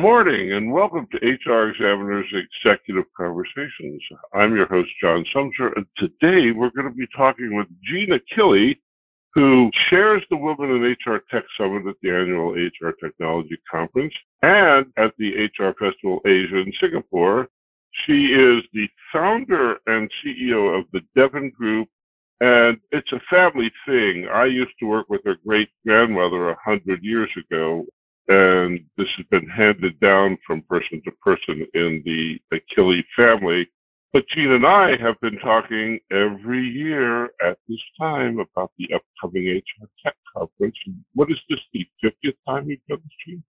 morning and welcome to HR Examiner's Executive Conversations. I'm your host, John Sumser, and today we're going to be talking with Jeanne Achille, who chairs the Women in HR Tech Summit at the annual HR Technology Conference and at the HR Festival Asia in Singapore. She is the founder and CEO of the Devon Group, and it's a family thing. I used to work with her great grandmother a hundred years ago and this has been handed down from person to person in the Achille family. But Jeanne and I have been talking every year at this time about the upcoming HR Tech Conference. What is this, the 50th time you've done this, Jeanne?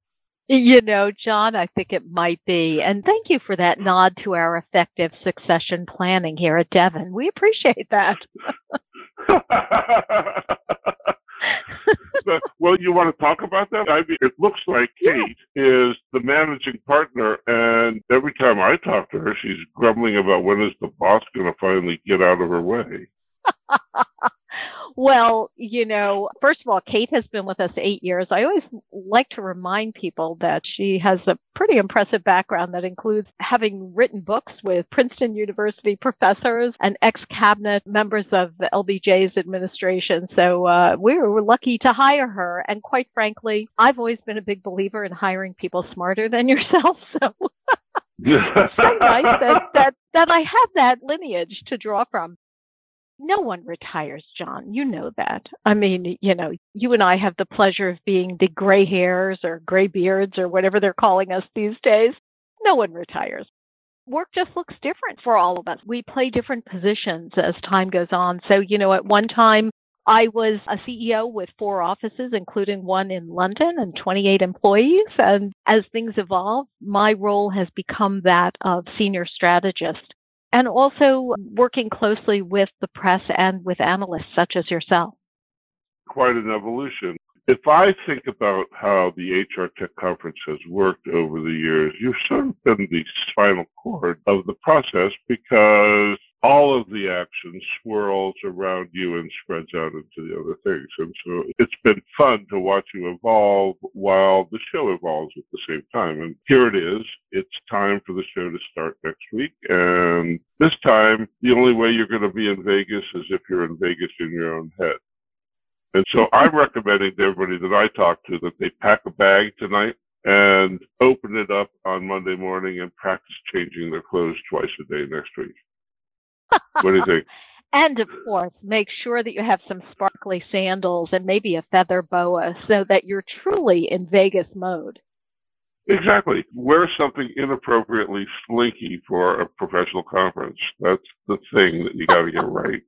You know, John, I think it might be. And thank you for that nod to our effective succession planning here at Devon. We appreciate that. well, you want to talk about that? I mean, it looks like Kate yeah. is the managing partner, and every time I talk to her, she's grumbling about when is the boss going to finally get out of her way. Well, you know, first of all, Kate has been with us eight years. I always like to remind people that she has a pretty impressive background that includes having written books with Princeton University professors and ex cabinet members of the LBJ's administration. So uh, we were lucky to hire her. And quite frankly, I've always been a big believer in hiring people smarter than yourself. So. so nice that, that that I have that lineage to draw from no one retires, John. You know that. I mean, you know, you and I have the pleasure of being the gray hairs or gray beards or whatever they're calling us these days. No one retires. Work just looks different for all of us. We play different positions as time goes on. So, you know, at one time, I was a CEO with four offices, including one in London and 28 employees. And as things evolve, my role has become that of senior strategist and also working closely with the press and with analysts such as yourself. Quite an evolution. If I think about how the HR Tech Conference has worked over the years, you've sort of been the spinal cord of the process because all of the action swirls around you and spreads out into the other things. And so it's been fun to watch you evolve while the show evolves at the same time. And here it is. It's time for the show to start next week. And this time, the only way you're going to be in Vegas is if you're in Vegas in your own head. And so I'm recommending to everybody that I talk to that they pack a bag tonight and open it up on Monday morning and practice changing their clothes twice a day next week what do you think? And of course, make sure that you have some sparkly sandals and maybe a feather boa so that you're truly in Vegas mode. Exactly. Wear something inappropriately slinky for a professional conference. That's the thing that you got to get right.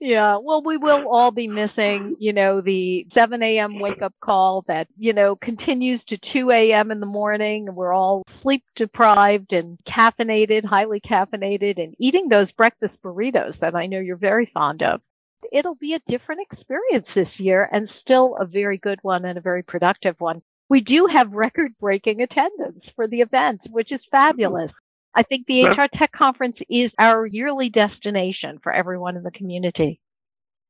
Yeah, well, we will all be missing, you know, the 7 a.m. wake up call that, you know, continues to 2 a.m. in the morning. We're all sleep deprived and caffeinated, highly caffeinated, and eating those breakfast burritos that I know you're very fond of. It'll be a different experience this year and still a very good one and a very productive one. We do have record breaking attendance for the event, which is mm-hmm. fabulous. I think the HR Tech Conference is our yearly destination for everyone in the community.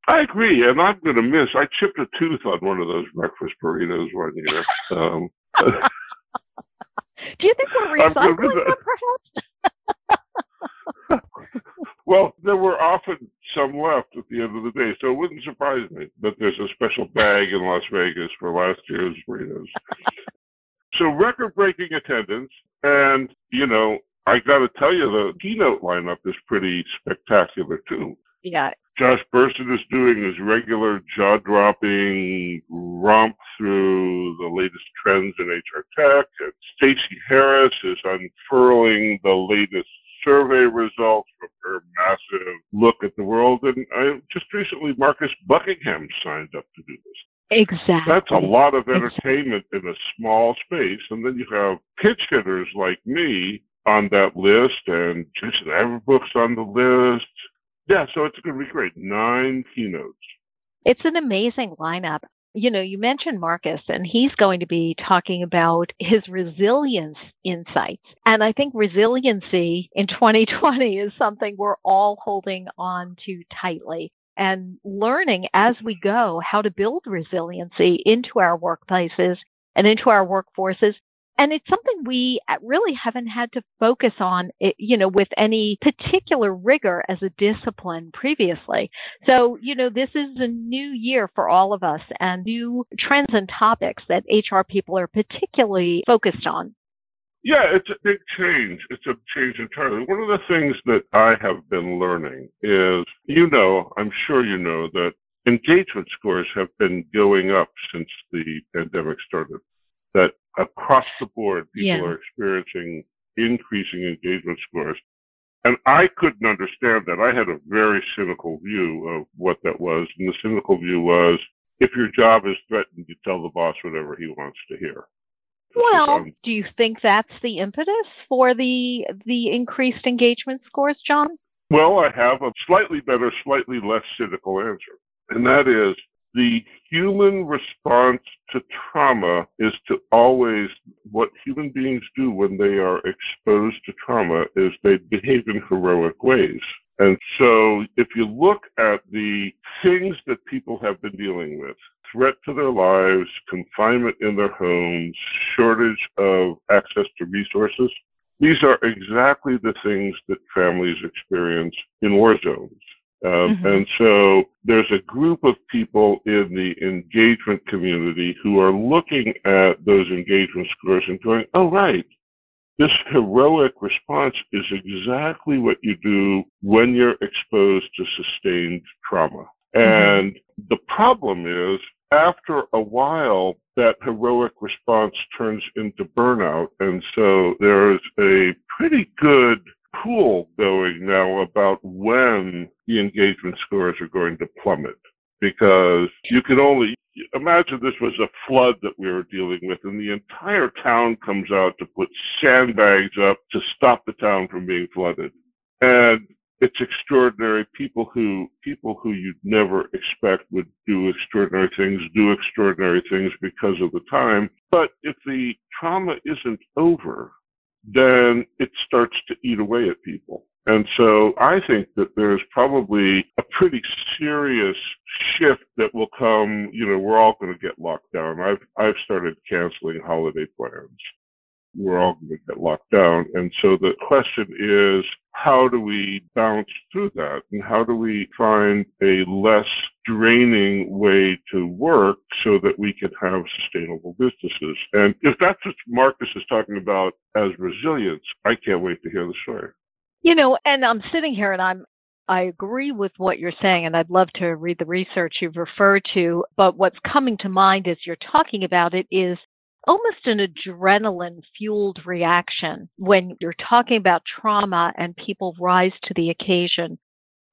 I agree, and I'm going to miss. I chipped a tooth on one of those breakfast burritos one year. Um, Do you think we're recycling them, perhaps? well, there were often some left at the end of the day, so it wouldn't surprise me that there's a special bag in Las Vegas for last year's burritos. so record-breaking attendance, and you know, I got to tell you, the keynote lineup is pretty spectacular too. Yeah. Josh Bersin is doing his regular jaw-dropping romp through the latest trends in HR tech, and Stacey Harris is unfurling the latest survey results from her massive look at the world. And I just recently, Marcus Buckingham signed up to do this. Exactly. That's a lot of entertainment exactly. in a small space. And then you have pitch hitters like me on that list and Jason Averbook's on the list. Yeah, so it's going to be great. Nine keynotes. It's an amazing lineup. You know, you mentioned Marcus, and he's going to be talking about his resilience insights. And I think resiliency in 2020 is something we're all holding on to tightly and learning as we go how to build resiliency into our workplaces and into our workforces And it's something we uh, really haven't had to focus on, you know, with any particular rigor as a discipline previously. So, you know, this is a new year for all of us and new trends and topics that HR people are particularly focused on. Yeah, it's a big change. It's a change entirely. One of the things that I have been learning is, you know, I'm sure you know that engagement scores have been going up since the pandemic started. That across the board, people yeah. are experiencing increasing engagement scores. And I couldn't understand that. I had a very cynical view of what that was. And the cynical view was if your job is threatened, you tell the boss whatever he wants to hear. Well, do you think that's the impetus for the the increased engagement scores, John? Well, I have a slightly better, slightly less cynical answer. And that is the human response to trauma is to always what human beings do when they are exposed to trauma is they behave in heroic ways. And so if you look at the things that people have been dealing with, threat to their lives, confinement in their homes, shortage of access to resources, these are exactly the things that families experience in war zones. Um, mm-hmm. And so there's a group of people in the engagement community who are looking at those engagement scores and going, oh, right, this heroic response is exactly what you do when you're exposed to sustained trauma. Mm-hmm. And the problem is, after a while, that heroic response turns into burnout. And so there's a pretty good pool going now about when the engagement scores are going to plummet. Because you can only imagine this was a flood that we were dealing with and the entire town comes out to put sandbags up to stop the town from being flooded. And it's extraordinary. People who people who you'd never expect would do extraordinary things do extraordinary things because of the time. But if the trauma isn't over then it starts to eat away at people. And so I think that there's probably a pretty serious shift that will come, you know, we're all going to get locked down. I've, I've started canceling holiday plans. We're all going to get locked down. And so the question is, how do we bounce through that? And how do we find a less draining way to work so that we can have sustainable businesses? And if that's what Marcus is talking about as resilience, I can't wait to hear the story. You know, and I'm sitting here and I'm I agree with what you're saying, and I'd love to read the research you've referred to. But what's coming to mind as you're talking about it is almost an adrenaline fueled reaction when you're talking about trauma and people rise to the occasion.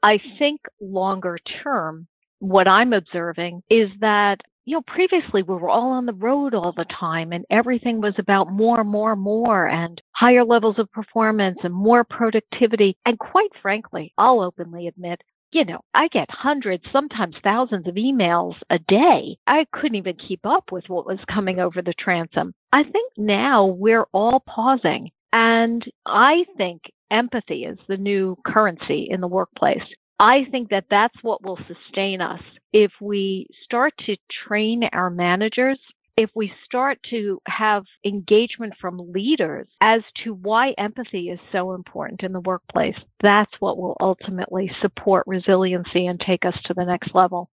I think longer term, what I'm observing is that, you know, previously we were all on the road all the time and everything was about more, more, more and higher levels of performance and more productivity. And quite frankly, I'll openly admit you know, I get hundreds, sometimes thousands of emails a day. I couldn't even keep up with what was coming over the transom. I think now we're all pausing. And I think empathy is the new currency in the workplace. I think that that's what will sustain us if we start to train our managers if we start to have engagement from leaders as to why empathy is so important in the workplace, that's what will ultimately support resiliency and take us to the next level.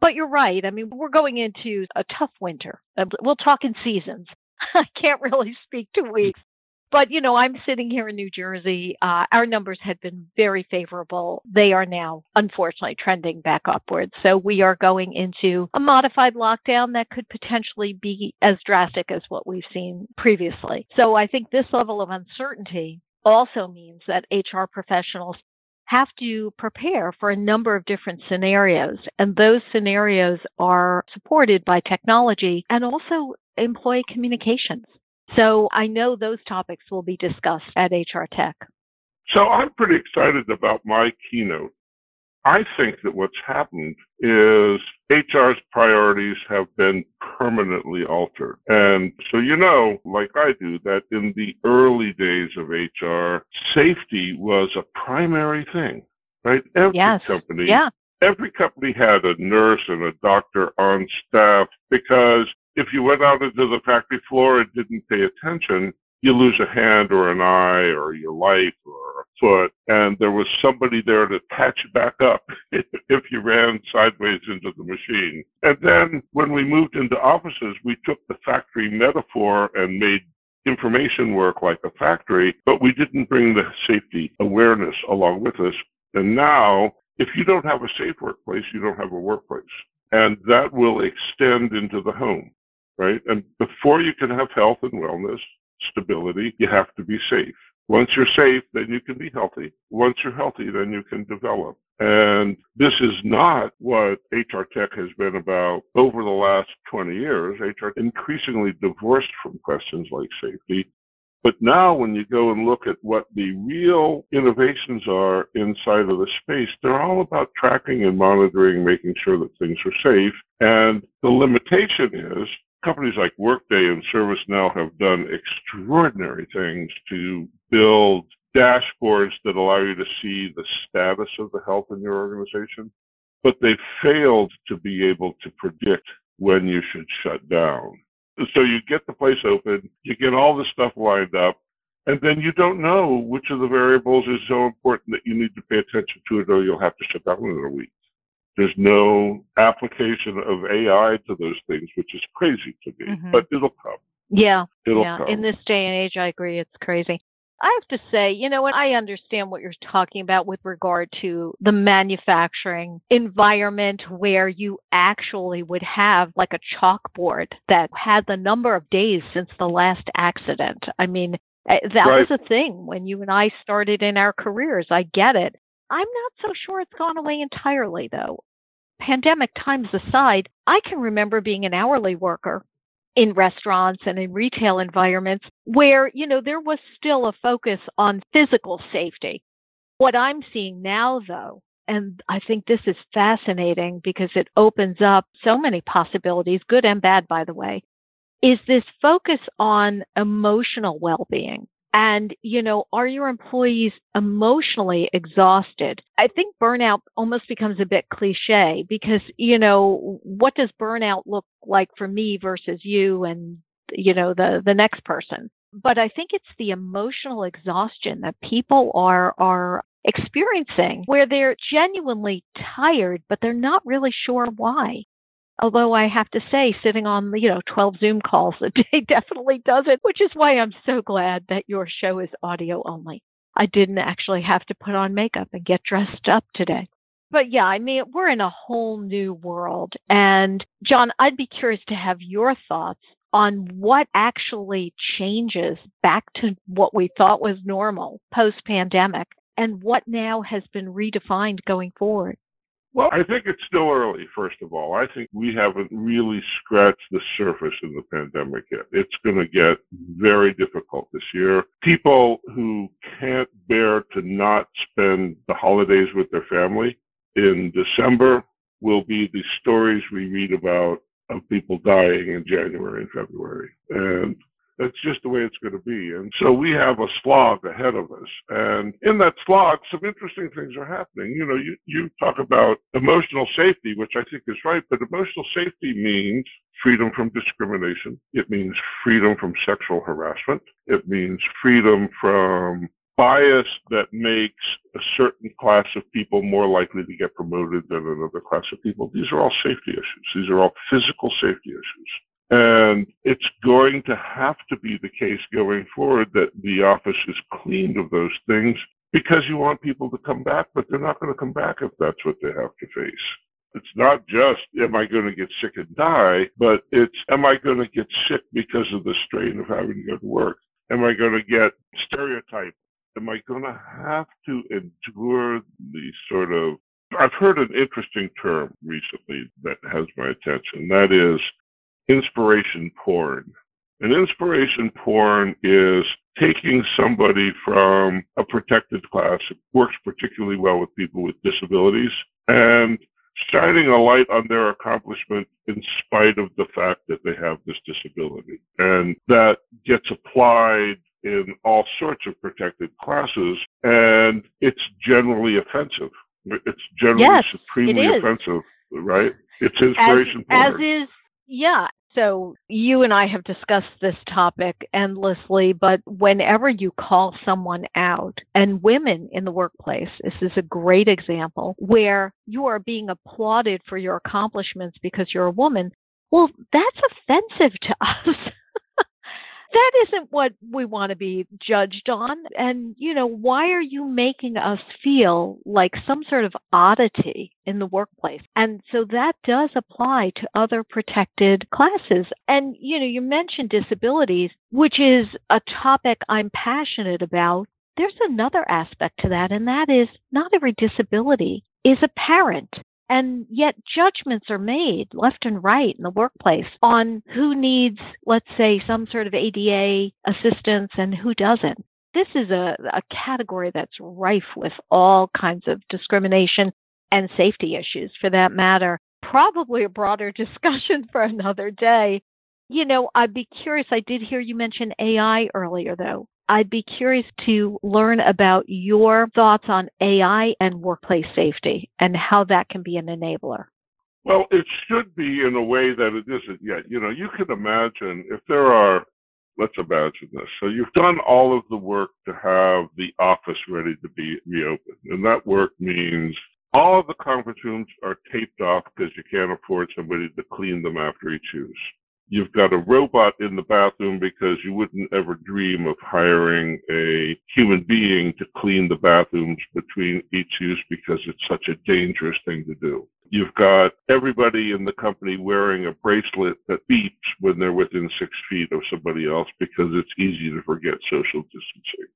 But you're right. I mean, we're going into a tough winter. We'll talk in seasons. I can't really speak to weeks. But, you know, I'm sitting here in New Jersey. Uh, our numbers had been very favorable. They are now, unfortunately, trending back upwards. So we are going into a modified lockdown that could potentially be as drastic as what we've seen previously. So I think this level of uncertainty also means that HR professionals have to prepare for a number of different scenarios. And those scenarios are supported by technology and also employee communications. So I know those topics will be discussed at HR Tech. So I'm pretty excited about my keynote. I think that what's happened is HR's priorities have been permanently altered. And so you know, like I do, that in the early days of HR, safety was a primary thing, right? Every yes. company yeah. every company had a nurse and a doctor on staff because if you went out into the factory floor and didn't pay attention, you lose a hand or an eye or your life or a foot, and there was somebody there to patch you back up if you ran sideways into the machine. And then when we moved into offices, we took the factory metaphor and made information work like a factory, but we didn't bring the safety awareness along with us. And now, if you don't have a safe workplace, you don't have a workplace. And that will extend into the home, right? And before you can have health and wellness, stability, you have to be safe. Once you're safe, then you can be healthy. Once you're healthy, then you can develop. And this is not what HR tech has been about over the last 20 years. HR increasingly divorced from questions like safety. But now when you go and look at what the real innovations are inside of the space, they're all about tracking and monitoring, making sure that things are safe. And the limitation is companies like Workday and ServiceNow have done extraordinary things to build dashboards that allow you to see the status of the health in your organization, but they failed to be able to predict when you should shut down. So you get the place open, you get all the stuff lined up, and then you don't know which of the variables is so important that you need to pay attention to it or you'll have to shut down in a week. There's no application of AI to those things, which is crazy to me, mm-hmm. but it'll come. Yeah. It'll yeah. Come. In this day and age, I agree. It's crazy. I have to say, you know, what I understand what you're talking about with regard to the manufacturing environment where you actually would have like a chalkboard that had the number of days since the last accident. I mean, eh, that right. was a thing when you and I started in our careers. I get it. I'm not so sure it's gone away entirely, though. Pandemic times aside, I can remember being an hourly worker in restaurants and in retail environments where, you know, there was still a focus on physical safety. What I'm seeing now, though, and I think this is fascinating because it opens up so many possibilities, good and bad, by the way, is this focus on emotional well being. And, you know, are your employees emotionally exhausted? I think burnout almost becomes a bit cliche because, you know, what does burnout look like for me versus you and, you know, the, the next person? But I think it's the emotional exhaustion that people are, are experiencing where they're genuinely tired, but they're not really sure why. Although I have to say, sitting on, you know, 12 Zoom calls a day definitely does it, which is why I'm so glad that your show is audio only. I didn't actually have to put on makeup and get dressed up today. But yeah, I mean, we're in a whole new world. And John, I'd be curious to have your thoughts on what actually changes back to what we thought was normal post pandemic and what now has been redefined going forward. Well, I think it's still early, first of all. I think we haven't really scratched the surface in the pandemic yet. It's going to get very difficult this year. People who can't bear to not spend the holidays with their family in December will be the stories we read about of people dying in January and February. And that's just the way it's going to be. And so we have a slog ahead of us. And in that slog, some interesting things are happening. You know, you, you talk about emotional safety, which I think is right, but emotional safety means freedom from discrimination. It means freedom from sexual harassment. It means freedom from bias that makes a certain class of people more likely to get promoted than another class of people. These are all safety issues. These are all physical safety issues. And it's going to have to be the case going forward that the office is cleaned of those things because you want people to come back, but they're not going to come back if that's what they have to face. It's not just, am I going to get sick and die, but it's, am I going to get sick because of the strain of having to go to work? Am I going to get stereotyped? Am I going to have to endure the sort of, I've heard an interesting term recently that has my attention. That is inspiration porn. And inspiration porn is taking somebody from a protected class, it works particularly well with people with disabilities, and shining a light on their accomplishment in spite of the fact that they have this disability. And that gets applied in all sorts of protected classes, and it's generally offensive. It's generally yes, supremely it offensive, right? It's inspiration as, porn. As is Yeah. So you and I have discussed this topic endlessly, but whenever you call someone out, and women in the workplace, this is a great example where you are being applauded for your accomplishments because you're a woman. Well, that's offensive to us isn't what we want to be judged on. And, you know, why are you making us feel like some sort of oddity in the workplace? And so that does apply to other protected classes. And, you know, you mentioned disabilities, which is a topic I'm passionate about. There's another aspect to that, and that is not every disability is apparent. And yet judgments are made left and right in the workplace on who needs, let's say, some sort of ADA assistance and who doesn't. This is a, a category that's rife with all kinds of discrimination and safety issues for that matter. Probably a broader discussion for another day. You know, I'd be curious. I did hear you mention AI earlier, though. I'd be curious to learn about your thoughts on AI and workplace safety and how that can be an enabler. Well, it should be in a way that it isn't yet. You know, you can imagine if there are, let's imagine this. So you've done all of the work to have the office ready to be reopened. And that work means all of the conference rooms are taped off because you can't afford somebody to clean them after each use. You've got a robot in the bathroom because you wouldn't ever dream of hiring a human being to clean the bathrooms between each use because it's such a dangerous thing to do. You've got everybody in the company wearing a bracelet that beeps when they're within six feet of somebody else because it's easy to forget social distancing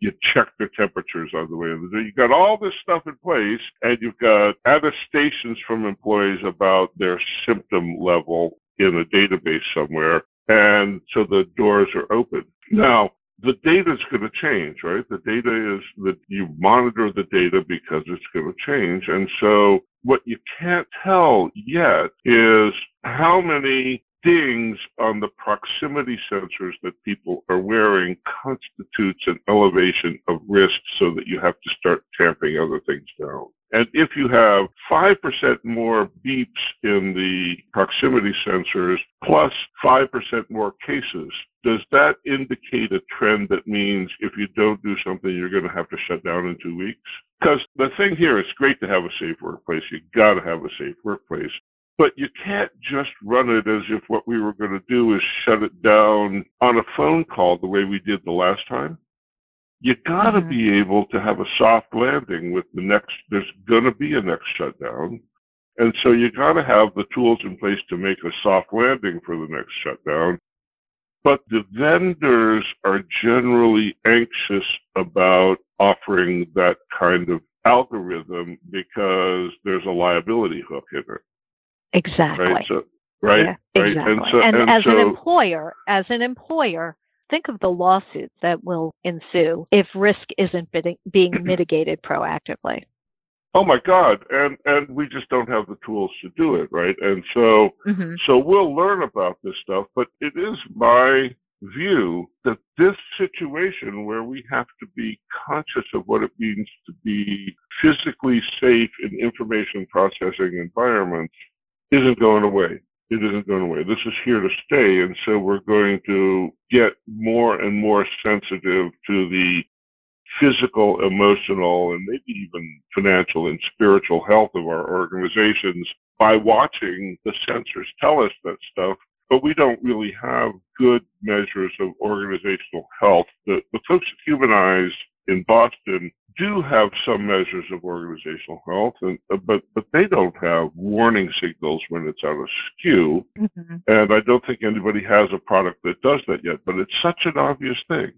you check their temperatures on the way in the day. You've got all this stuff in place, and you've got attestations from employees about their symptom level in a database somewhere. And so the doors are open. Now, the data is going to change, right? The data is that you monitor the data because it's going to change. And so what you can't tell yet is how many dings on the proximity sensors that people are wearing constitutes an elevation of risk so that you have to start tamping other things down. And if you have 5% more beeps in the proximity sensors plus 5% more cases, does that indicate a trend that means if you don't do something, you're going to have to shut down in two weeks? Because the thing here, it's great to have a safe workplace. You got to have a safe workplace. But you can't just run it as if what we were going to do is shut it down on a phone call the way we did the last time you got to mm-hmm. be able to have a soft landing with the next, there's going to be a next shutdown. And so you got to have the tools in place to make a soft landing for the next shutdown. But the vendors are generally anxious about offering that kind of algorithm because there's a liability hook in it. Exactly. Right. So, right. Yeah, right? Exactly. And, so, and, and as so, an employer, as an employer, think of the lawsuits that will ensue if risk isn't being mitigated proactively. Oh my God, and and we just don't have the tools to do it, right? And so mm-hmm. so we'll learn about this stuff, but it is my view that this situation where we have to be conscious of what it means to be physically safe in information processing environments isn't going away it isn't going away. This is here to stay. And so we're going to get more and more sensitive to the physical, emotional, and maybe even financial and spiritual health of our organizations by watching the sensors tell us that stuff. But we don't really have good measures of organizational health. The, the folks at Humanyze in Boston do have some measures of organizational health, and, uh, but but they don't have warning signals when it's out of skew. Mm-hmm. And I don't think anybody has a product that does that yet. But it's such an obvious thing.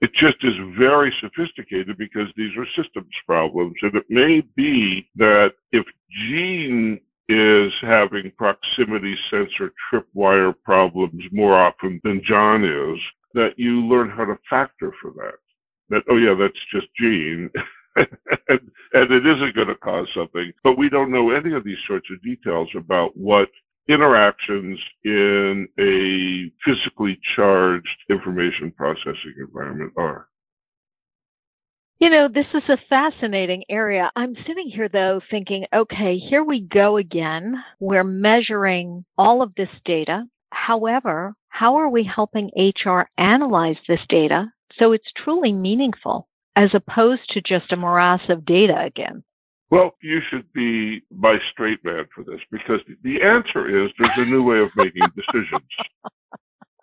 It just is very sophisticated because these are systems problems, and it may be that if Jeanne is having proximity sensor tripwire problems more often than John is, that you learn how to factor for that that oh yeah that's just Jeanne and, and it isn't going to cause something but we don't know any of these sorts of details about what interactions in a physically charged information processing environment are You know, this is a fascinating area. I'm sitting here though thinking, okay, here we go again. We're measuring all of this data. However, how are we helping HR analyze this data so it's truly meaningful as opposed to just a morass of data again? Well, you should be my straight man for this because the answer is there's a new way of making decisions.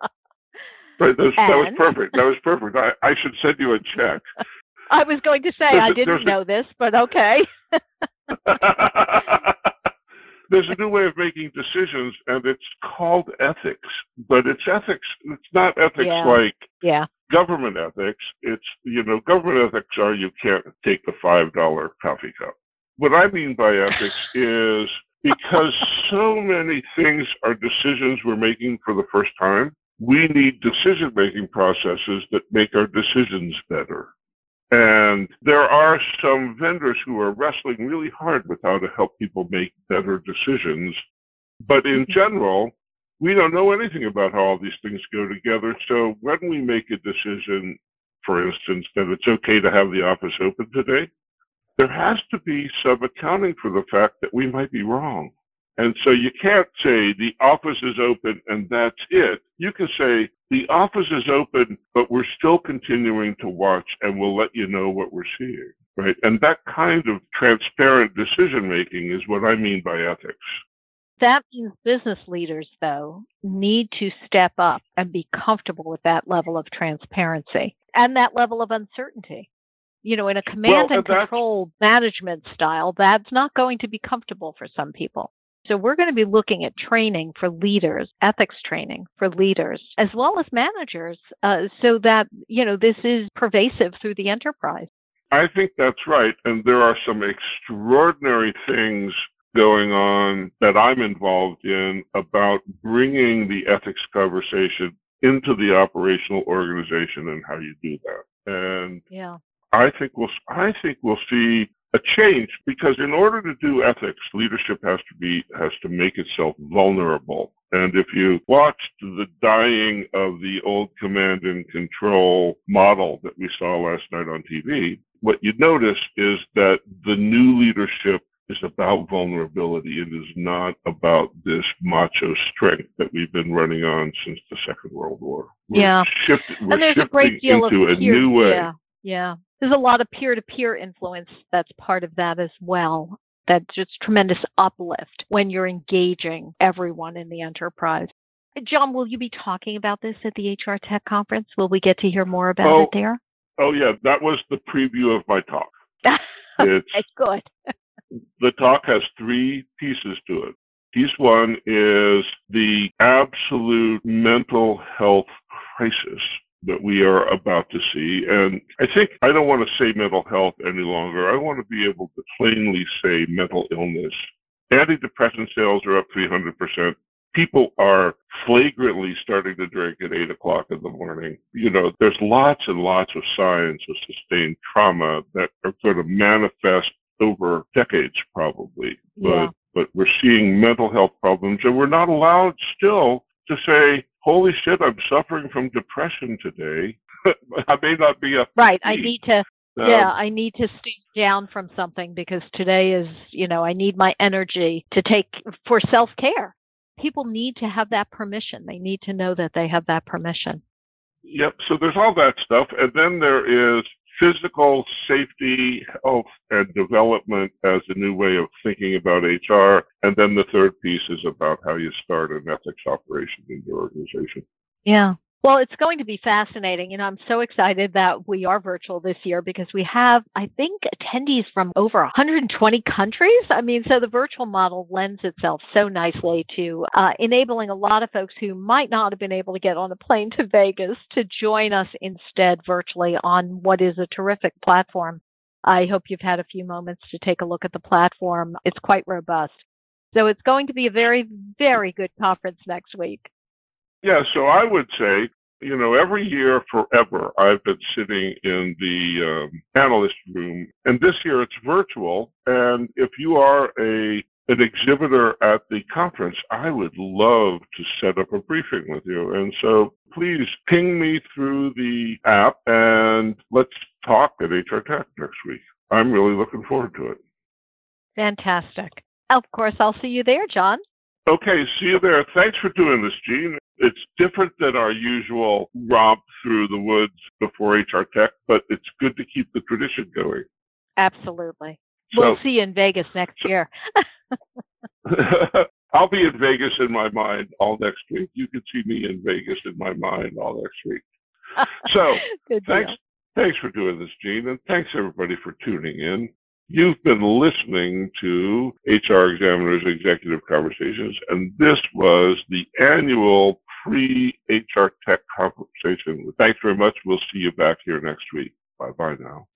right, that was, that was perfect. That was perfect. I, I should send you a check. I was going to say there's I didn't know a, this, but okay. there's a new way of making decisions, and it's called ethics. But it's ethics. It's not ethics yeah. like yeah. government ethics. It's you know government ethics are you can't take the five dollar coffee cup what I mean by ethics is because so many things are decisions we're making for the first time, we need decision making processes that make our decisions better. And there are some vendors who are wrestling really hard with how to help people make better decisions. But in mm-hmm. general, we don't know anything about how all these things go together. So when we make a decision, for instance, that it's okay to have the office open today, there has to be some accounting for the fact that we might be wrong. And so you can't say the office is open and that's it. You can say the office is open, but we're still continuing to watch and we'll let you know what we're seeing. Right. And that kind of transparent decision making is what I mean by ethics. That means business leaders, though, need to step up and be comfortable with that level of transparency and that level of uncertainty you know, in a command well, and control management style, that's not going to be comfortable for some people. So we're going to be looking at training for leaders, ethics training for leaders, as well as managers, uh, so that, you know, this is pervasive through the enterprise. I think that's right. And there are some extraordinary things going on that I'm involved in about bringing the ethics conversation into the operational organization and how you do that. And yeah. I think we'll I think we'll see a change because in order to do ethics, leadership has to be has to make itself vulnerable. And if you watched the dying of the old command and control model that we saw last night on TV, what you'd notice is that the new leadership is about vulnerability. It is not about this macho strength that we've been running on since the Second World War. We're yeah, we're and there's a great deal into of a new way. Yeah, yeah there's a lot of peer-to-peer influence that's part of that as well. That just tremendous uplift when you're engaging everyone in the enterprise. John, will you be talking about this at the HR Tech conference? Will we get to hear more about oh, it there? Oh yeah, that was the preview of my talk. it's good. the talk has three pieces to it. Piece one is the absolute mental health crisis that we are about to see. And I think I don't want to say mental health any longer. I want to be able to plainly say mental illness. Antidepressant sales are up 300%. People are flagrantly starting to drink at 8 o'clock in the morning. You know, there's lots and lots of signs of sustained trauma that are going to manifest over decades, probably. But, yeah. but we're seeing mental health problems, and we're not allowed still to say, holy shit, I'm suffering from depression today. I may not be a right. I need to. Um, yeah, I need to stay down from something because today is, you know, I need my energy to take for self care. People need to have that permission. They need to know that they have that permission. Yep. So there's all that stuff. And then there is physical safety, health, and development as a new way of thinking about HR. And then the third piece is about how you start an ethics operation in your organization. Yeah. Well, it's going to be fascinating. And I'm so excited that we are virtual this year because we have, I think, attendees from over 120 countries. I mean, so the virtual model lends itself so nicely to uh, enabling a lot of folks who might not have been able to get on a plane to Vegas to join us instead virtually on what is a terrific platform. I hope you've had a few moments to take a look at the platform. It's quite robust. So it's going to be a very, very good conference next week. Yeah, so I would say, you know, every year forever, I've been sitting in the um, analyst room, and this year it's virtual. And if you are a an exhibitor at the conference, I would love to set up a briefing with you. And so please ping me through the app and let's talk at HR Tech next week. I'm really looking forward to it. Fantastic. Of course, I'll see you there, John. Okay, see you there. Thanks for doing this, Jeanne. It's different than our usual romp through the woods before HR Tech, but it's good to keep the tradition going. Absolutely. So, we'll see you in Vegas next year. I'll be in Vegas in my mind all next week. You can see me in Vegas in my mind all next week. So thanks, thanks for doing this, Jeanne, and thanks everybody for tuning in. You've been listening to HR Examiner's Executive Conversations, and this was the annual pre HR Tech conversation. Thanks very much. We'll see you back here next week. Bye bye now.